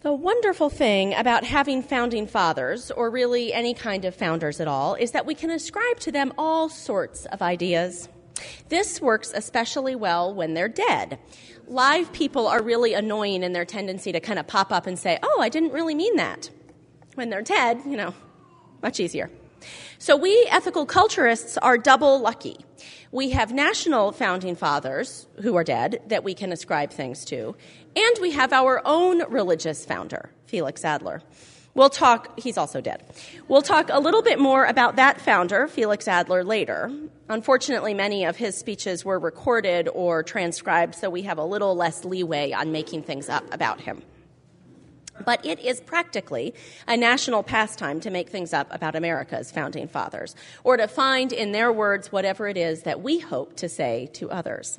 The wonderful thing about having founding fathers, or really any kind of founders at all, is that we can ascribe to them all sorts of ideas. This works especially well when they're dead. Live people are really annoying in their tendency to kind of pop up and say, Oh, I didn't really mean that. When they're dead, you know, much easier. So we ethical culturists are double lucky. We have national founding fathers who are dead that we can ascribe things to, and we have our own religious founder, Felix Adler. We'll talk, he's also dead. We'll talk a little bit more about that founder, Felix Adler, later. Unfortunately, many of his speeches were recorded or transcribed, so we have a little less leeway on making things up about him. But it is practically a national pastime to make things up about America's founding fathers, or to find in their words whatever it is that we hope to say to others.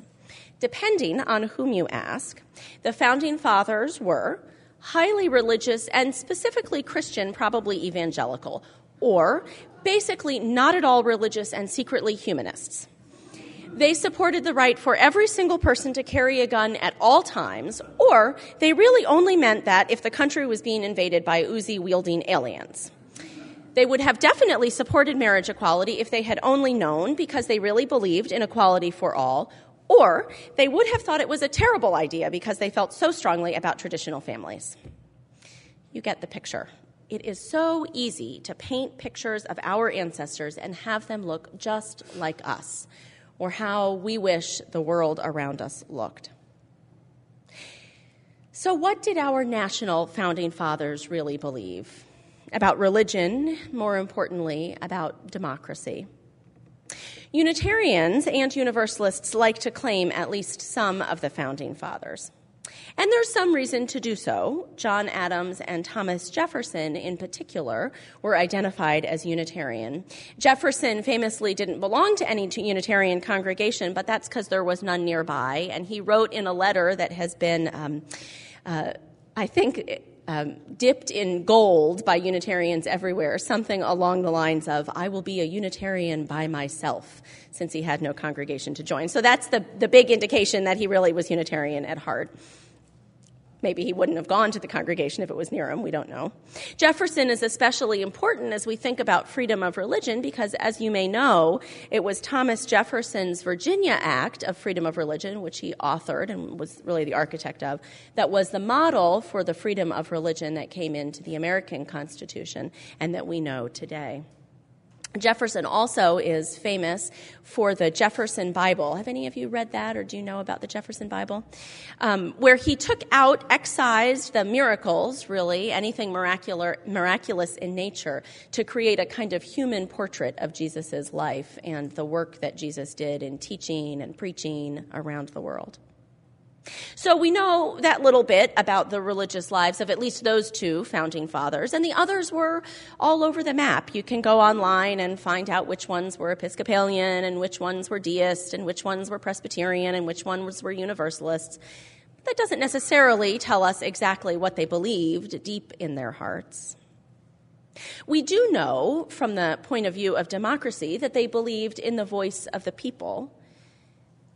Depending on whom you ask, the founding fathers were highly religious and specifically Christian, probably evangelical, or basically not at all religious and secretly humanists. They supported the right for every single person to carry a gun at all times, or they really only meant that if the country was being invaded by Uzi wielding aliens. They would have definitely supported marriage equality if they had only known because they really believed in equality for all, or they would have thought it was a terrible idea because they felt so strongly about traditional families. You get the picture. It is so easy to paint pictures of our ancestors and have them look just like us or how we wish the world around us looked. So, what did our national founding fathers really believe? About religion, more importantly, about democracy. Unitarians and Universalists like to claim at least some of the founding fathers. And there's some reason to do so. John Adams and Thomas Jefferson, in particular, were identified as Unitarian. Jefferson famously didn't belong to any Unitarian congregation, but that's because there was none nearby. And he wrote in a letter that has been, um, uh, I think, um, dipped in gold by Unitarians everywhere, something along the lines of, I will be a Unitarian by myself, since he had no congregation to join. So that's the, the big indication that he really was Unitarian at heart. Maybe he wouldn't have gone to the congregation if it was near him. We don't know. Jefferson is especially important as we think about freedom of religion because, as you may know, it was Thomas Jefferson's Virginia Act of Freedom of Religion, which he authored and was really the architect of, that was the model for the freedom of religion that came into the American Constitution and that we know today. Jefferson also is famous for the Jefferson Bible. Have any of you read that or do you know about the Jefferson Bible? Um, where he took out, excised the miracles, really, anything miraculous, miraculous in nature, to create a kind of human portrait of Jesus' life and the work that Jesus did in teaching and preaching around the world. So we know that little bit about the religious lives of at least those two founding fathers, and the others were all over the map. You can go online and find out which ones were Episcopalian and which ones were deist and which ones were Presbyterian and which ones were Universalists. That doesn't necessarily tell us exactly what they believed deep in their hearts. We do know, from the point of view of democracy, that they believed in the voice of the people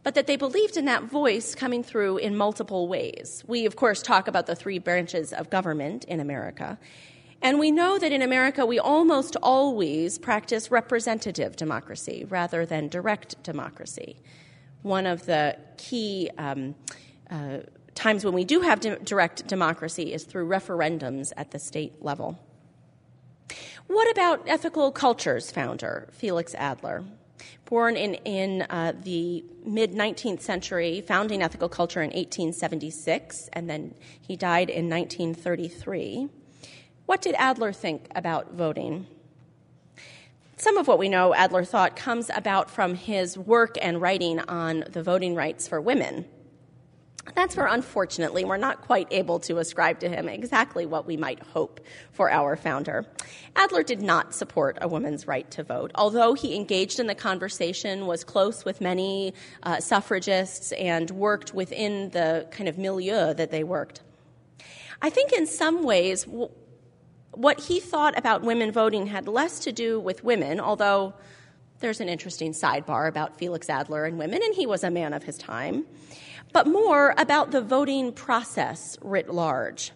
but that they believed in that voice coming through in multiple ways. We, of course, talk about the three branches of government in America. And we know that in America, we almost always practice representative democracy rather than direct democracy. One of the key um, uh, times when we do have di- direct democracy is through referendums at the state level. What about ethical culture's founder, Felix Adler? Born in, in uh, the mid 19th century, founding ethical culture in 1876, and then he died in 1933. What did Adler think about voting? Some of what we know Adler thought comes about from his work and writing on the voting rights for women. That's where, unfortunately, we're not quite able to ascribe to him exactly what we might hope for our founder. Adler did not support a woman's right to vote, although he engaged in the conversation, was close with many uh, suffragists, and worked within the kind of milieu that they worked. I think in some ways, w- what he thought about women voting had less to do with women, although there's an interesting sidebar about Felix Adler and women, and he was a man of his time but more about the voting process writ large.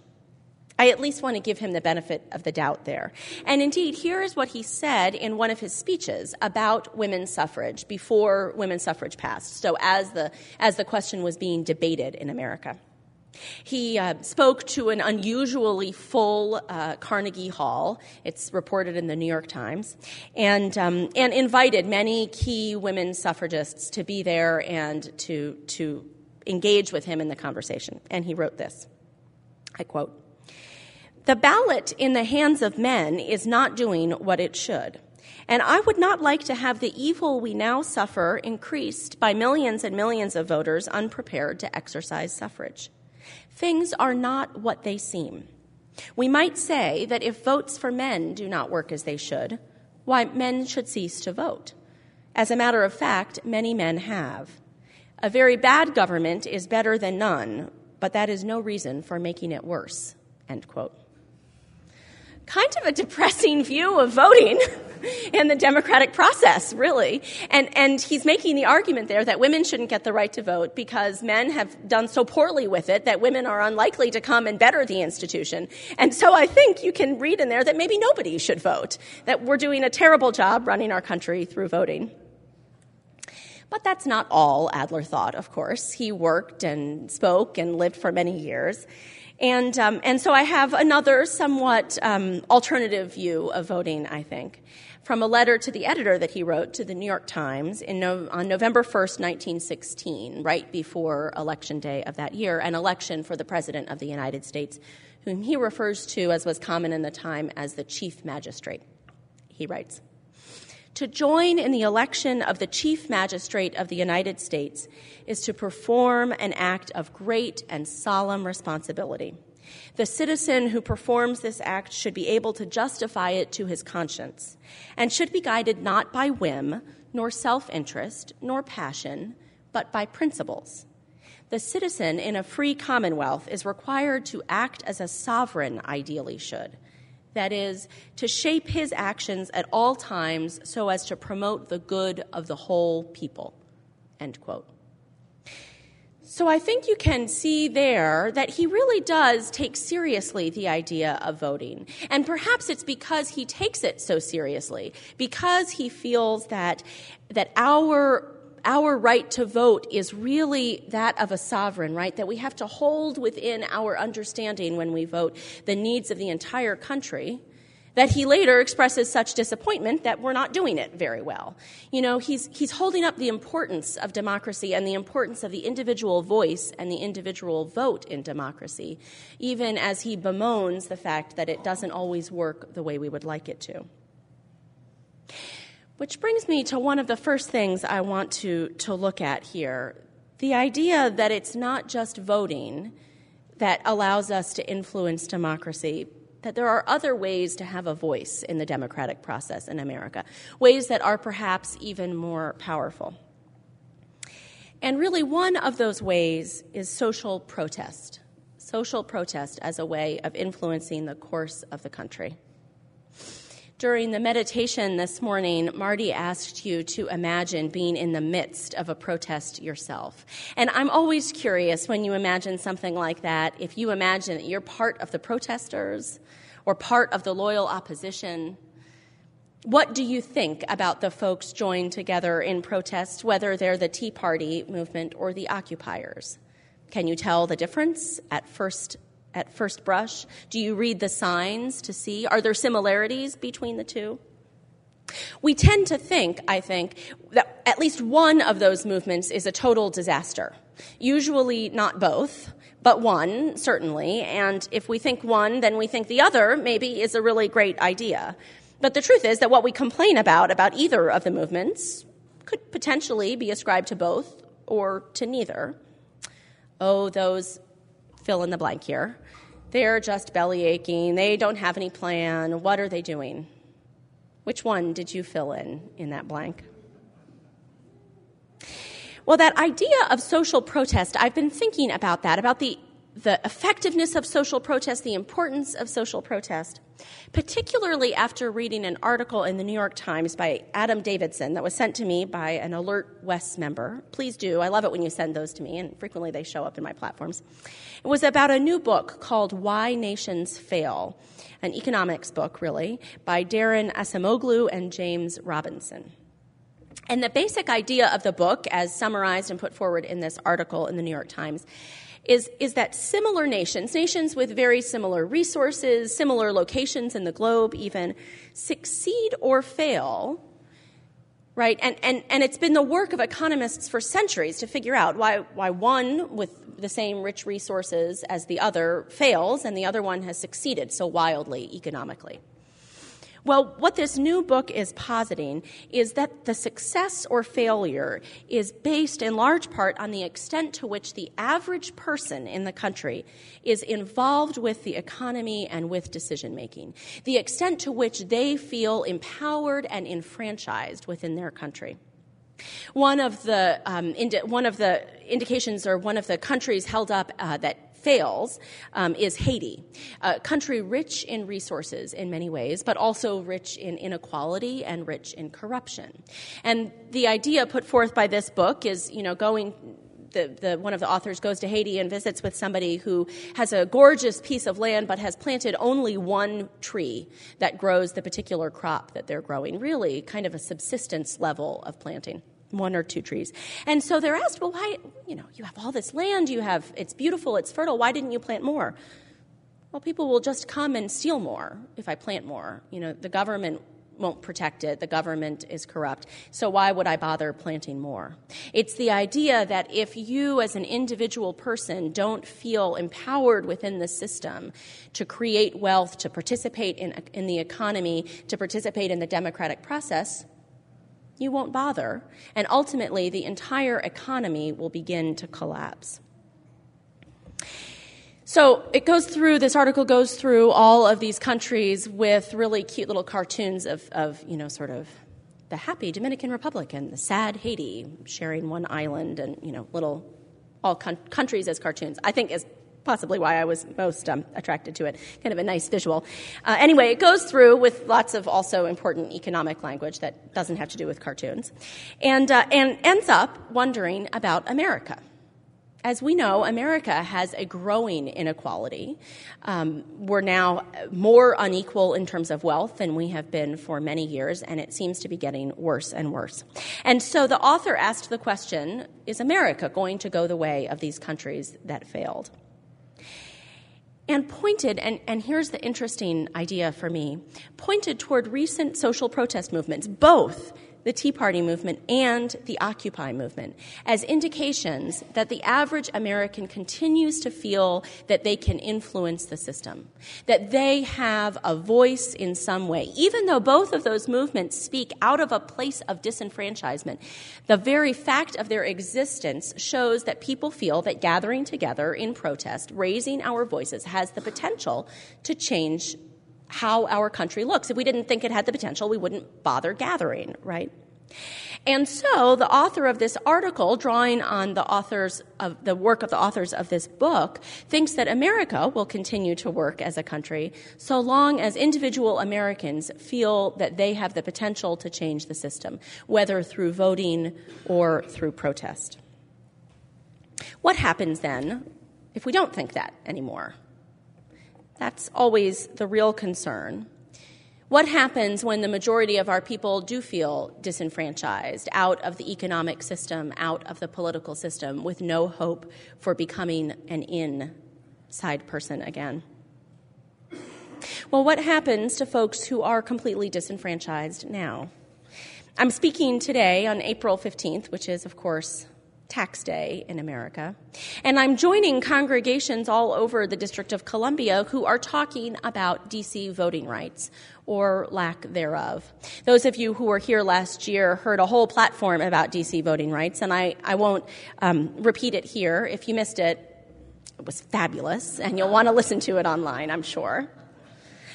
I at least want to give him the benefit of the doubt there. And indeed, here is what he said in one of his speeches about women's suffrage before women's suffrage passed. So as the, as the question was being debated in America. He uh, spoke to an unusually full uh, Carnegie Hall. It's reported in the New York Times, and um, and invited many key women suffragists to be there and to to engage with him in the conversation. And he wrote this. I quote. The ballot in the hands of men is not doing what it should. And I would not like to have the evil we now suffer increased by millions and millions of voters unprepared to exercise suffrage. Things are not what they seem. We might say that if votes for men do not work as they should, why, men should cease to vote. As a matter of fact, many men have. A very bad government is better than none, but that is no reason for making it worse. End quote kind of a depressing view of voting and the democratic process, really. And, and he's making the argument there that women shouldn't get the right to vote because men have done so poorly with it that women are unlikely to come and better the institution. And so I think you can read in there that maybe nobody should vote, that we're doing a terrible job running our country through voting. But that's not all Adler thought, of course. He worked and spoke and lived for many years. And, um, and so I have another somewhat um, alternative view of voting, I think, from a letter to the editor that he wrote to the New York Times no, on November 1st, 1916, right before Election Day of that year, an election for the President of the United States, whom he refers to, as was common in the time, as the Chief Magistrate. He writes, to join in the election of the Chief Magistrate of the United States is to perform an act of great and solemn responsibility. The citizen who performs this act should be able to justify it to his conscience and should be guided not by whim, nor self interest, nor passion, but by principles. The citizen in a free commonwealth is required to act as a sovereign ideally should that is, to shape his actions at all times so as to promote the good of the whole people. End quote. So I think you can see there that he really does take seriously the idea of voting. And perhaps it's because he takes it so seriously, because he feels that, that our our right to vote is really that of a sovereign, right? That we have to hold within our understanding when we vote the needs of the entire country. That he later expresses such disappointment that we're not doing it very well. You know, he's, he's holding up the importance of democracy and the importance of the individual voice and the individual vote in democracy, even as he bemoans the fact that it doesn't always work the way we would like it to. Which brings me to one of the first things I want to, to look at here the idea that it's not just voting that allows us to influence democracy, that there are other ways to have a voice in the democratic process in America, ways that are perhaps even more powerful. And really, one of those ways is social protest. Social protest as a way of influencing the course of the country. During the meditation this morning, Marty asked you to imagine being in the midst of a protest yourself. And I'm always curious when you imagine something like that, if you imagine that you're part of the protesters or part of the loyal opposition. What do you think about the folks joined together in protest, whether they're the Tea Party movement or the occupiers? Can you tell the difference at first at first brush? Do you read the signs to see? Are there similarities between the two? We tend to think, I think, that at least one of those movements is a total disaster. Usually not both, but one, certainly. And if we think one, then we think the other maybe is a really great idea. But the truth is that what we complain about, about either of the movements, could potentially be ascribed to both or to neither. Oh, those fill in the blank here. They're just belly aching. They don't have any plan. What are they doing? Which one did you fill in in that blank? Well, that idea of social protest, I've been thinking about that, about the, the effectiveness of social protest, the importance of social protest, particularly after reading an article in the New York Times by Adam Davidson that was sent to me by an Alert West member. Please do. I love it when you send those to me, and frequently they show up in my platforms. It was about a new book called Why Nations Fail, an economics book, really, by Daron Acemoglu and James Robinson. And the basic idea of the book, as summarized and put forward in this article in the New York Times, is, is that similar nations, nations with very similar resources, similar locations in the globe even, succeed or fail, right? And, and, and it's been the work of economists for centuries to figure out why, why one with the same rich resources as the other fails and the other one has succeeded so wildly economically. Well, what this new book is positing is that the success or failure is based in large part on the extent to which the average person in the country is involved with the economy and with decision making, the extent to which they feel empowered and enfranchised within their country. One of the um, indi- one of the indications, or one of the countries held up uh, that fails um, is Haiti, a country rich in resources in many ways, but also rich in inequality and rich in corruption. And the idea put forth by this book is, you know, going the, the, one of the authors goes to Haiti and visits with somebody who has a gorgeous piece of land but has planted only one tree that grows the particular crop that they're growing. Really, kind of a subsistence level of planting one or two trees. And so they're asked, well, why, you know, you have all this land, you have, it's beautiful, it's fertile, why didn't you plant more? Well, people will just come and steal more if I plant more. You know, the government won't protect it, the government is corrupt, so why would I bother planting more? It's the idea that if you as an individual person don't feel empowered within the system to create wealth, to participate in, in the economy, to participate in the democratic process, you won't bother, and ultimately the entire economy will begin to collapse. So it goes through, this article goes through all of these countries with really cute little cartoons of, of you know, sort of the happy Dominican Republic and the sad Haiti sharing one island and, you know, little, all con- countries as cartoons. I think is possibly why I was most um, attracted to it. Kind of a nice visual. Uh, anyway, it goes through with lots of also important economic language that doesn't have to do with cartoons, and uh, and ends up wondering about America. As we know, America has a growing inequality. Um, we're now more unequal in terms of wealth than we have been for many years, and it seems to be getting worse and worse. And so the author asked the question Is America going to go the way of these countries that failed? And pointed, and, and here's the interesting idea for me, pointed toward recent social protest movements, both the Tea Party movement and the Occupy movement as indications that the average American continues to feel that they can influence the system, that they have a voice in some way. Even though both of those movements speak out of a place of disenfranchisement, the very fact of their existence shows that people feel that gathering together in protest, raising our voices, has the potential to change how our country looks. If we didn't think it had the potential, we wouldn't bother gathering, right? And so the author of this article, drawing on the authors of the work of the authors of this book, thinks that America will continue to work as a country so long as individual Americans feel that they have the potential to change the system, whether through voting or through protest. What happens then if we don't think that anymore? That's always the real concern. What happens when the majority of our people do feel disenfranchised, out of the economic system, out of the political system, with no hope for becoming an inside person again? Well, what happens to folks who are completely disenfranchised now? I'm speaking today on April 15th, which is, of course, tax day in America. And I'm joining congregations all over the District of Columbia who are talking about DC voting rights or lack thereof. Those of you who were here last year heard a whole platform about DC voting rights, and I, I won't um, repeat it here. If you missed it, it was fabulous, and you'll want to listen to it online, I'm sure.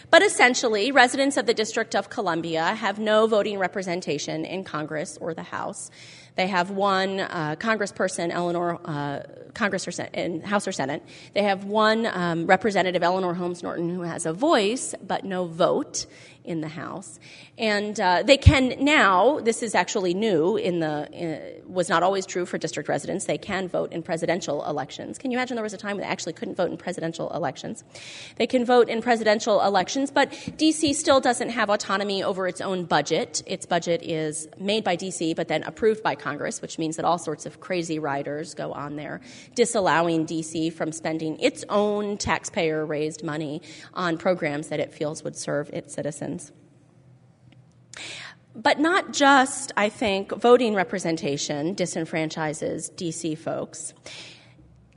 But essentially, residents of the District of Columbia have no voting representation in Congress or the House. They have one uh, Congressperson, Eleanor, uh, in House or Senate. They have one um, Representative, Eleanor Holmes Norton, who has a voice but no vote in the House. And uh, they can now, this is actually new in the, uh, was not always true for district residents, they can vote in presidential elections. Can you imagine there was a time when they actually couldn't vote in presidential elections? They can vote in presidential elections, but DC still doesn't have autonomy over its own budget. Its budget is made by DC, but then approved by Congress, which means that all sorts of crazy riders go on there, disallowing DC from spending its own taxpayer raised money on programs that it feels would serve its citizens. But not just, I think, voting representation disenfranchises DC folks.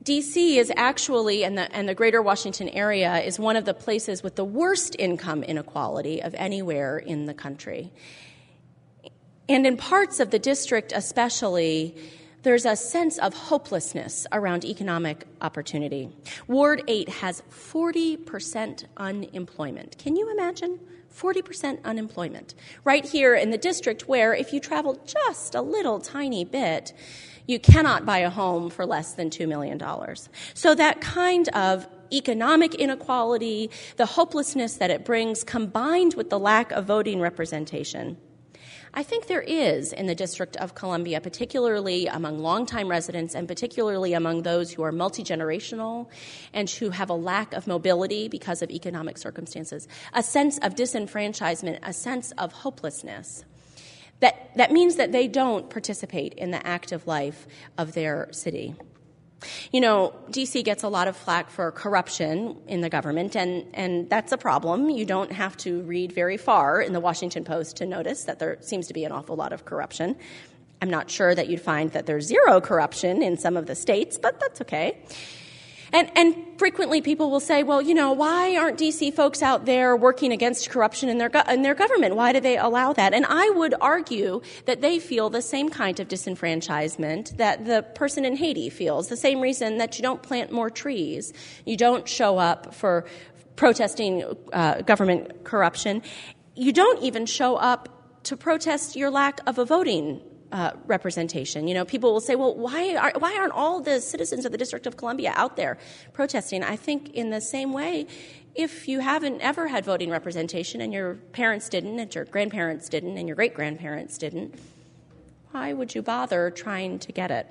DC is actually, and the, and the greater Washington area, is one of the places with the worst income inequality of anywhere in the country. And in parts of the district, especially, there's a sense of hopelessness around economic opportunity. Ward 8 has 40% unemployment. Can you imagine? 40% unemployment. Right here in the district, where if you travel just a little tiny bit, you cannot buy a home for less than $2 million. So that kind of economic inequality, the hopelessness that it brings, combined with the lack of voting representation, I think there is in the District of Columbia, particularly among longtime residents and particularly among those who are multi generational and who have a lack of mobility because of economic circumstances, a sense of disenfranchisement, a sense of hopelessness. That, that means that they don't participate in the active life of their city. You know, DC gets a lot of flack for corruption in the government, and, and that's a problem. You don't have to read very far in the Washington Post to notice that there seems to be an awful lot of corruption. I'm not sure that you'd find that there's zero corruption in some of the states, but that's okay. And, and frequently people will say, well, you know, why aren't DC folks out there working against corruption in their, go- in their government? Why do they allow that? And I would argue that they feel the same kind of disenfranchisement that the person in Haiti feels, the same reason that you don't plant more trees, you don't show up for protesting uh, government corruption, you don't even show up to protest your lack of a voting uh, representation. You know, people will say, well, why, are, why aren't all the citizens of the District of Columbia out there protesting? I think in the same way, if you haven't ever had voting representation and your parents didn't, and your grandparents didn't, and your great grandparents didn't, why would you bother trying to get it?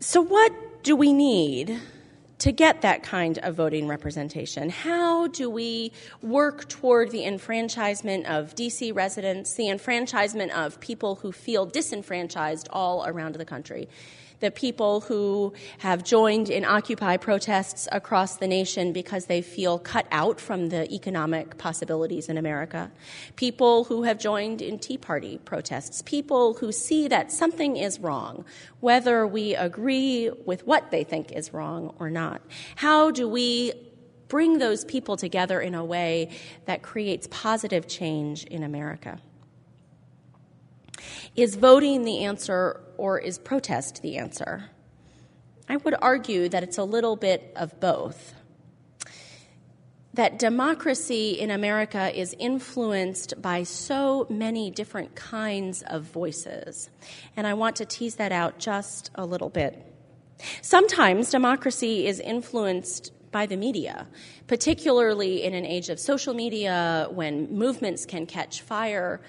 So, what do we need to get that kind of voting representation? How do we work toward the enfranchisement of DC residents, the enfranchisement of people who feel disenfranchised all around the country? The people who have joined in Occupy protests across the nation because they feel cut out from the economic possibilities in America, people who have joined in Tea Party protests, people who see that something is wrong, whether we agree with what they think is wrong or not. How do we bring those people together in a way that creates positive change in America? Is voting the answer or is protest the answer? I would argue that it's a little bit of both. That democracy in America is influenced by so many different kinds of voices. And I want to tease that out just a little bit. Sometimes democracy is influenced by the media, particularly in an age of social media when movements can catch fire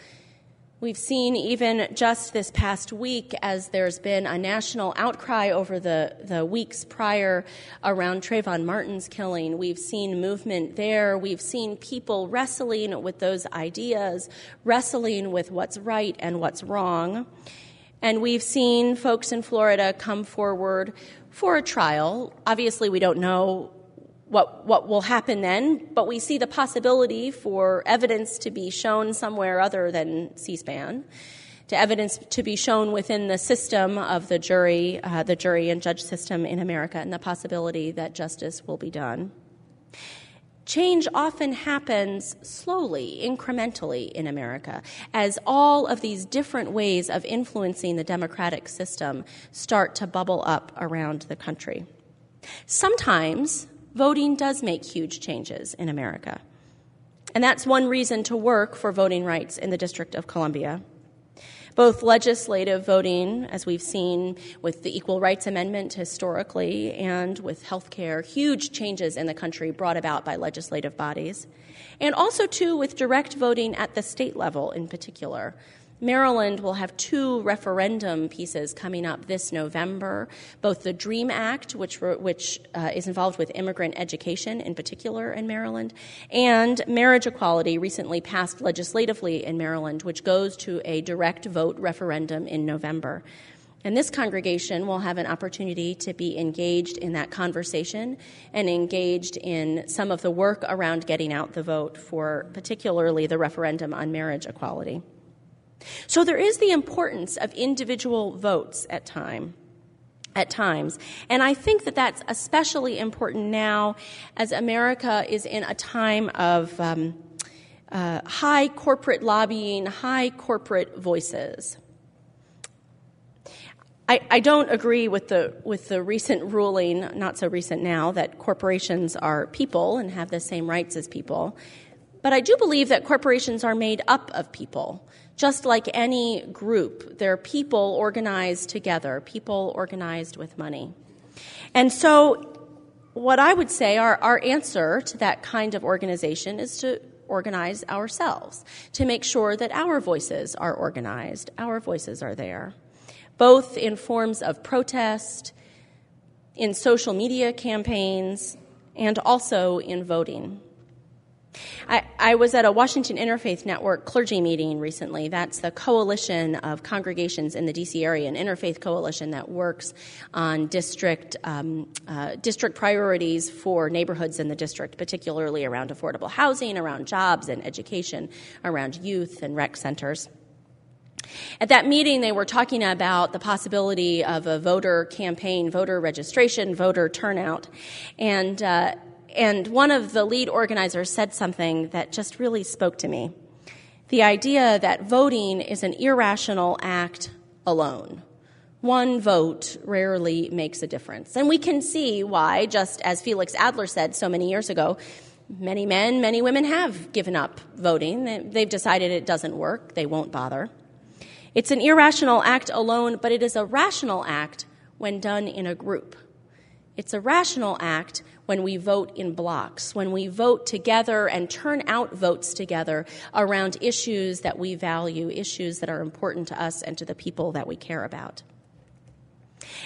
We've seen even just this past week, as there's been a national outcry over the, the weeks prior around Trayvon Martin's killing, we've seen movement there. We've seen people wrestling with those ideas, wrestling with what's right and what's wrong. And we've seen folks in Florida come forward for a trial. Obviously, we don't know what, what will happen then, but we see the possibility for evidence to be shown somewhere other than C SPAN, to evidence to be shown within the system of the jury, uh, the jury and judge system in America, and the possibility that justice will be done. Change often happens slowly, incrementally in America, as all of these different ways of influencing the democratic system start to bubble up around the country. Sometimes voting does make huge changes in America. And that's one reason to work for voting rights in the District of Columbia. Both legislative voting, as we've seen with the Equal Rights Amendment historically, and with health care, huge changes in the country brought about by legislative bodies, and also, too, with direct voting at the state level in particular. Maryland will have two referendum pieces coming up this November both the DREAM Act, which, which uh, is involved with immigrant education in particular in Maryland, and marriage equality, recently passed legislatively in Maryland, which goes to a direct vote referendum in November. And this congregation will have an opportunity to be engaged in that conversation and engaged in some of the work around getting out the vote for particularly the referendum on marriage equality. So there is the importance of individual votes at time at times. And I think that that's especially important now as America is in a time of um, uh, high corporate lobbying, high corporate voices. I, I, don't agree with the with the recent ruling, not so recent now, that corporations are people and have the same rights as people. But I do believe that corporations are made up of people. Just like any group, they're people organized together, people organized with money. And so, what I would say our, our answer to that kind of organization is to organize ourselves, to make sure that our voices are organized, our voices are there, both in forms of protest, in social media campaigns, and also in voting. I, I, was at a Washington Interfaith Network clergy meeting recently. That's the coalition of congregations in the D.C. area, an interfaith coalition that works on district um, uh, district priorities for neighborhoods in the district, particularly around affordable housing, around jobs and education, around youth and rec centers. At that meeting, they were talking about the possibility of a voter campaign, voter registration, voter turnout, and. Uh, and one of the lead organizers said something that just really spoke to me the idea that voting is an irrational act alone. One vote rarely makes a difference. And we can see why, just as Felix Adler said so many years ago, many men, many women have given up voting. They've decided it doesn't work, they won't bother. It's an irrational act alone, but it is a rational act when done in a group. It's a rational act when we vote in blocks, when we vote together and turn out votes together around issues that we value, issues that are important to us and to the people that we care about.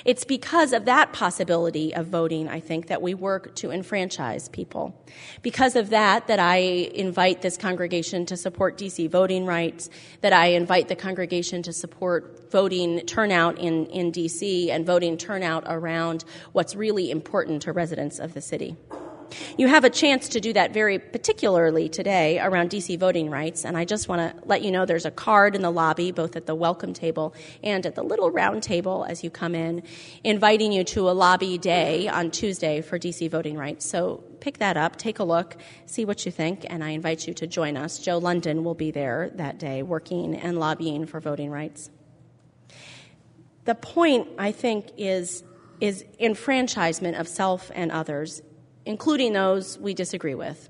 It's because of that possibility of voting, I think, that we work to enfranchise people. Because of that, that I invite this congregation to support DC voting rights, that I invite the congregation to support voting turnout in, in DC and voting turnout around what's really important to residents of the city. You have a chance to do that very particularly today around DC voting rights, and I just want to let you know there's a card in the lobby, both at the welcome table and at the little round table as you come in, inviting you to a lobby day on Tuesday for DC voting rights. So pick that up, take a look, see what you think, and I invite you to join us. Joe London will be there that day working and lobbying for voting rights. The point, I think, is is enfranchisement of self and others including those we disagree with.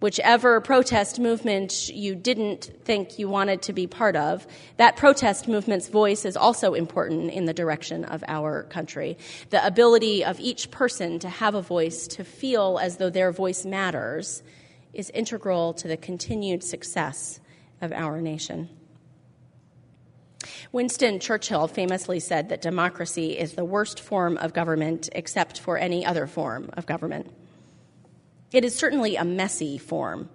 Whichever protest movement you didn't think you wanted to be part of, that protest movement's voice is also important in the direction of our country. The ability of each person to have a voice, to feel as though their voice matters, is integral to the continued success of our nation. Winston Churchill famously said that democracy is the worst form of government except for any other form of government. It is certainly a messy form.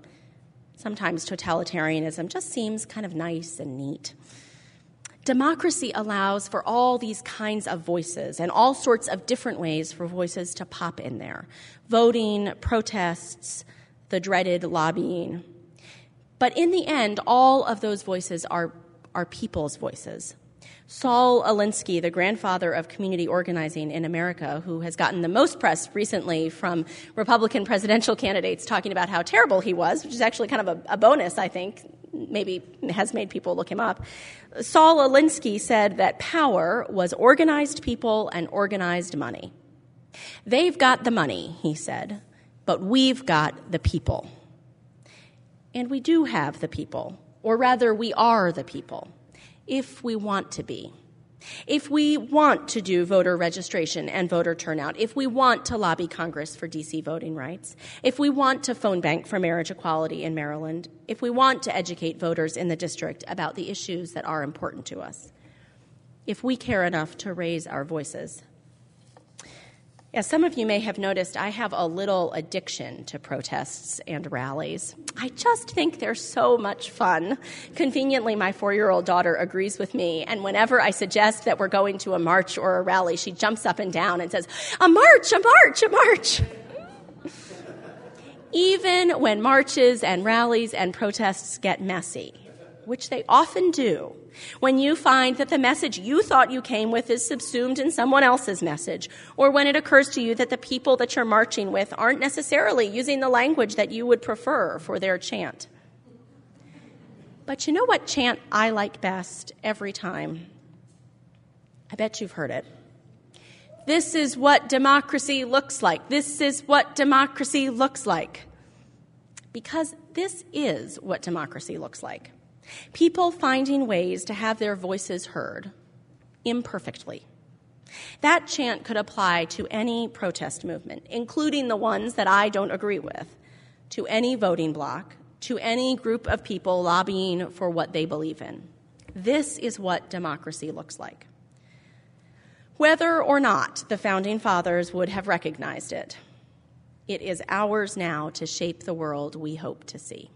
Sometimes totalitarianism just seems kind of nice and neat. Democracy allows for all these kinds of voices and all sorts of different ways for voices to pop in there voting, protests, the dreaded lobbying. But in the end, all of those voices are, are people's voices. Saul Alinsky, the grandfather of community organizing in America, who has gotten the most press recently from Republican presidential candidates talking about how terrible he was, which is actually kind of a, a bonus, I think, maybe has made people look him up. Saul Alinsky said that power was organized people and organized money. They've got the money, he said, but we've got the people. And we do have the people, or rather, we are the people, if we want to be. If we want to do voter registration and voter turnout, if we want to lobby Congress for DC voting rights, if we want to phone bank for marriage equality in Maryland, if we want to educate voters in the district about the issues that are important to us, if we care enough to raise our voices, as some of you may have noticed, I have a little addiction to protests and rallies. I just think they're so much fun. Conveniently, my four year old daughter agrees with me, and whenever I suggest that we're going to a march or a rally, she jumps up and down and says, A march, a march, a march. Even when marches and rallies and protests get messy, which they often do, when you find that the message you thought you came with is subsumed in someone else's message, or when it occurs to you that the people that you're marching with aren't necessarily using the language that you would prefer for their chant. But you know what chant I like best every time? I bet you've heard it. This is what democracy looks like. This is what democracy looks like. Because this is what democracy looks like. People finding ways to have their voices heard imperfectly. That chant could apply to any protest movement, including the ones that I don't agree with, to any voting bloc, to any group of people lobbying for what they believe in. This is what democracy looks like. Whether or not the founding fathers would have recognized it, it is ours now to shape the world we hope to see.